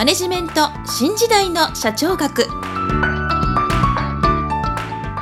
マネジメント新時代の社長学。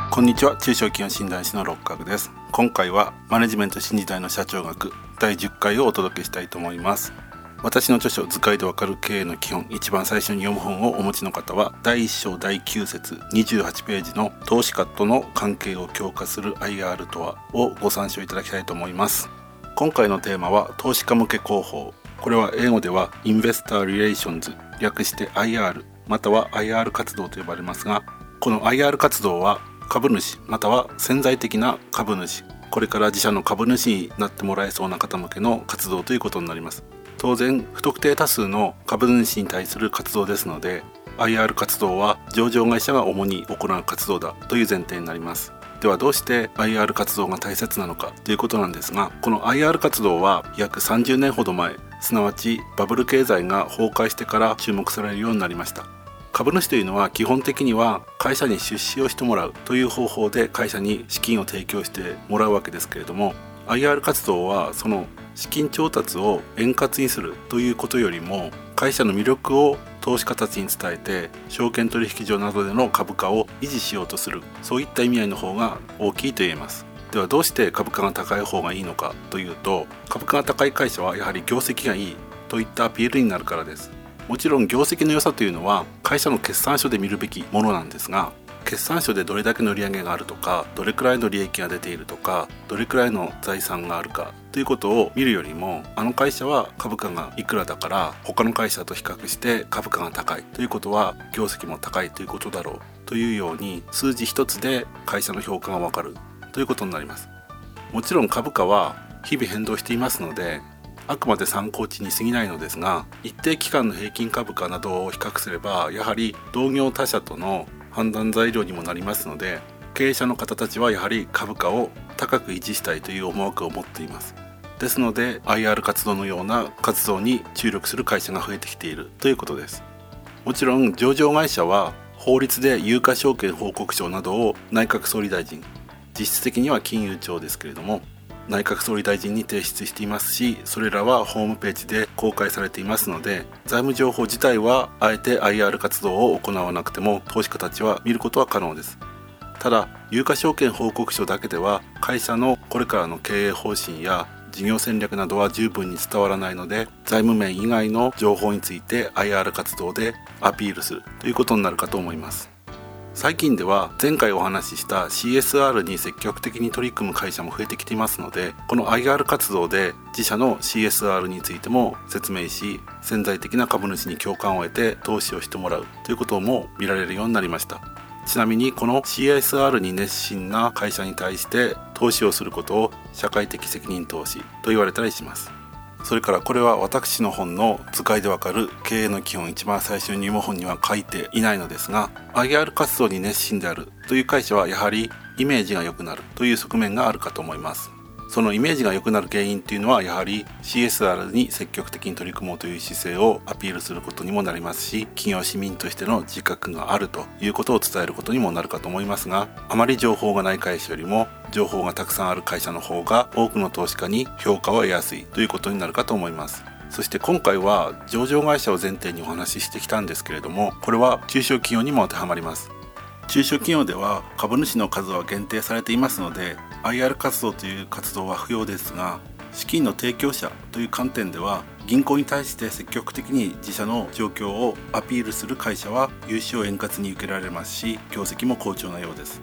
こんにちは。中小企業診断士の六角です。今回はマネジメント新時代の社長学第10回をお届けしたいと思います。私の著書図解でわかる経営の基本一番最初に読む本をお持ちの方は第1章第9節28ページの投資家との関係を強化する IR とはをご参照いただきたいと思います。今回のテーマは投資家向け広報。これは英語では investor relations 略して IR または IR 活動と呼ばれますがこの IR 活動は株主または潜在的な株主これから自社の株主になってもらえそうな方向けの活動ということになります。当然不特定多数の株主に対する活動ですので IR 活動は上場会社が主に行う活動だという前提になります。ではどうして IR 活動が大切なのかということなんですがこの IR 活動は約30年ほど前すなわちバブル経済が崩壊してから注目されるようになりました。株主というのは基本的には会社に出資をしてもらうという方法で会社に資金を提供してもらうわけですけれども IR 活動はその資金調達を円滑にするということよりも会社の魅力を投資家たちに伝えて証券取引所などでの株価を維持しようとする。そういった意味合いの方が大きいと言えます。ではどうして株価が高い方がいいのかというと株価が高い会社はやはり業績がいいといったアピールになるからです。もちろん業績の良さというのは会社の決算書で見るべきものなんですが決算書でどれだけの売上げがあるとかどれくらいの利益が出ているとかどれくらいの財産があるかということを見るよりもあの会社は株価がいくらだから他の会社と比較して株価が高いということは業績も高いということだろうというように数字一つで会社の評価がわかる。ということになります。もちろん株価は日々変動していますのであくまで参考値に過ぎないのですが一定期間の平均株価などを比較すればやはり同業他社との判断材料にもなりますので経営者の方たちはやはり株価を高く維持したいという思惑を持っています。ですので IR 活動のような活動に注力する会社が増えてきているということです。もちろん上場会社は法律で有価証券報告書などを内閣総理大臣実質的には金融庁ですけれども内閣総理大臣に提出していますしそれらはホームページで公開されていますので財務情報自体はあえて IR 活動を行わなくても投資家たちは見ることは可能です。ただ有価証券報告書だけでは会社のこれからの経営方針や事業戦略などは十分に伝わらないので財務面以外の情報について IR 活動でアピールするということになるかと思います。最近では前回お話しした CSR に積極的に取り組む会社も増えてきていますのでこの IR 活動で自社の CSR についても説明し潜在的な株主に共感を得て投資をしてもらうということも見られるようになりました。ちなみにこの CSR に熱心な会社に対して投資をすることを社会的責任投資と言われたりします。それからこれは私の本の図解でわかる経営の基本一番最初に入門本には書いていないのですが IR 活動に熱心であるという会社はやはりイメージが良くなるという側面があるかと思います。そのイメージが良くなる原因っていうのはやはり CSR に積極的に取り組もうという姿勢をアピールすることにもなりますし企業市民としての自覚があるということを伝えることにもなるかと思いますがあまり情報がない会社よりも情報がたくさんある会社の方が多くの投資家に評価を得やすいということになるかと思います。そして今回は上場会社を前提にお話ししてきたんですけれどもこれは中小企業にも当てはまります。中小企業では株主の数は限定されていますので IR 活動という活動は不要ですが資金の提供者という観点では銀行に対して積極的に自社の状況をアピールする会社は融資を円滑に受けられますし業績も好調なようです。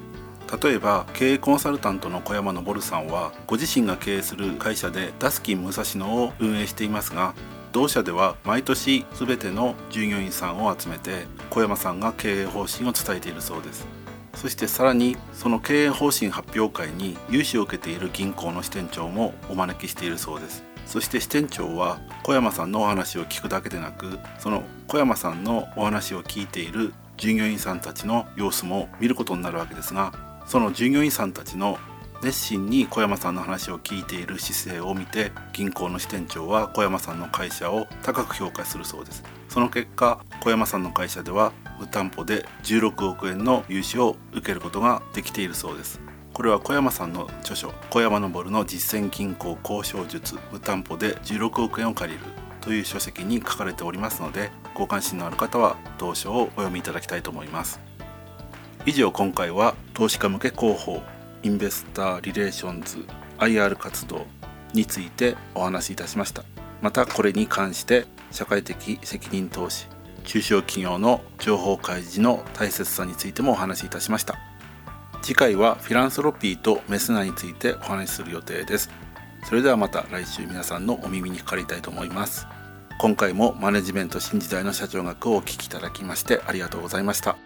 例えば経営コンサルタントの小山昇さんはご自身が経営する会社でダスキン武蔵野を運営していますが同社では毎年全ての従業員さんを集めて小山さんが経営方針を伝えているそうです。そしてさらにその経営方針発表会に融資を受けている銀行の支店長もお招きしているそうです。そして支店長は小山さんのお話を聞くだけでなくその小山さんのお話を聞いている従業員さんたちの様子も見ることになるわけですがその従業員さんたちの熱心に小山さんの話を聞いている姿勢を見て銀行の支店長は小山さんの会社を高く評価するそうです。その結果小山さんの会社では無担保で16億円の融資を受けることができているそうです。これは小山さんの著書「小山昇の実践銀行交渉術無担保で16億円を借りる」という書籍に書かれておりますのでご関心のある方は同書をお読みいただきたいと思います。以上今回は投資家向け広報 investor relations IR 活動についてお話しいたしました。またこれに関して社会的責任投資中小企業の情報開示の大切さについてもお話しいたしました。次回はフィランソロピーとメスナについてお話しする予定です。それではまた来週皆さんのお耳にかかりたいと思います。今回もマネジメント新時代の社長学をお聞きいただきましてありがとうございました。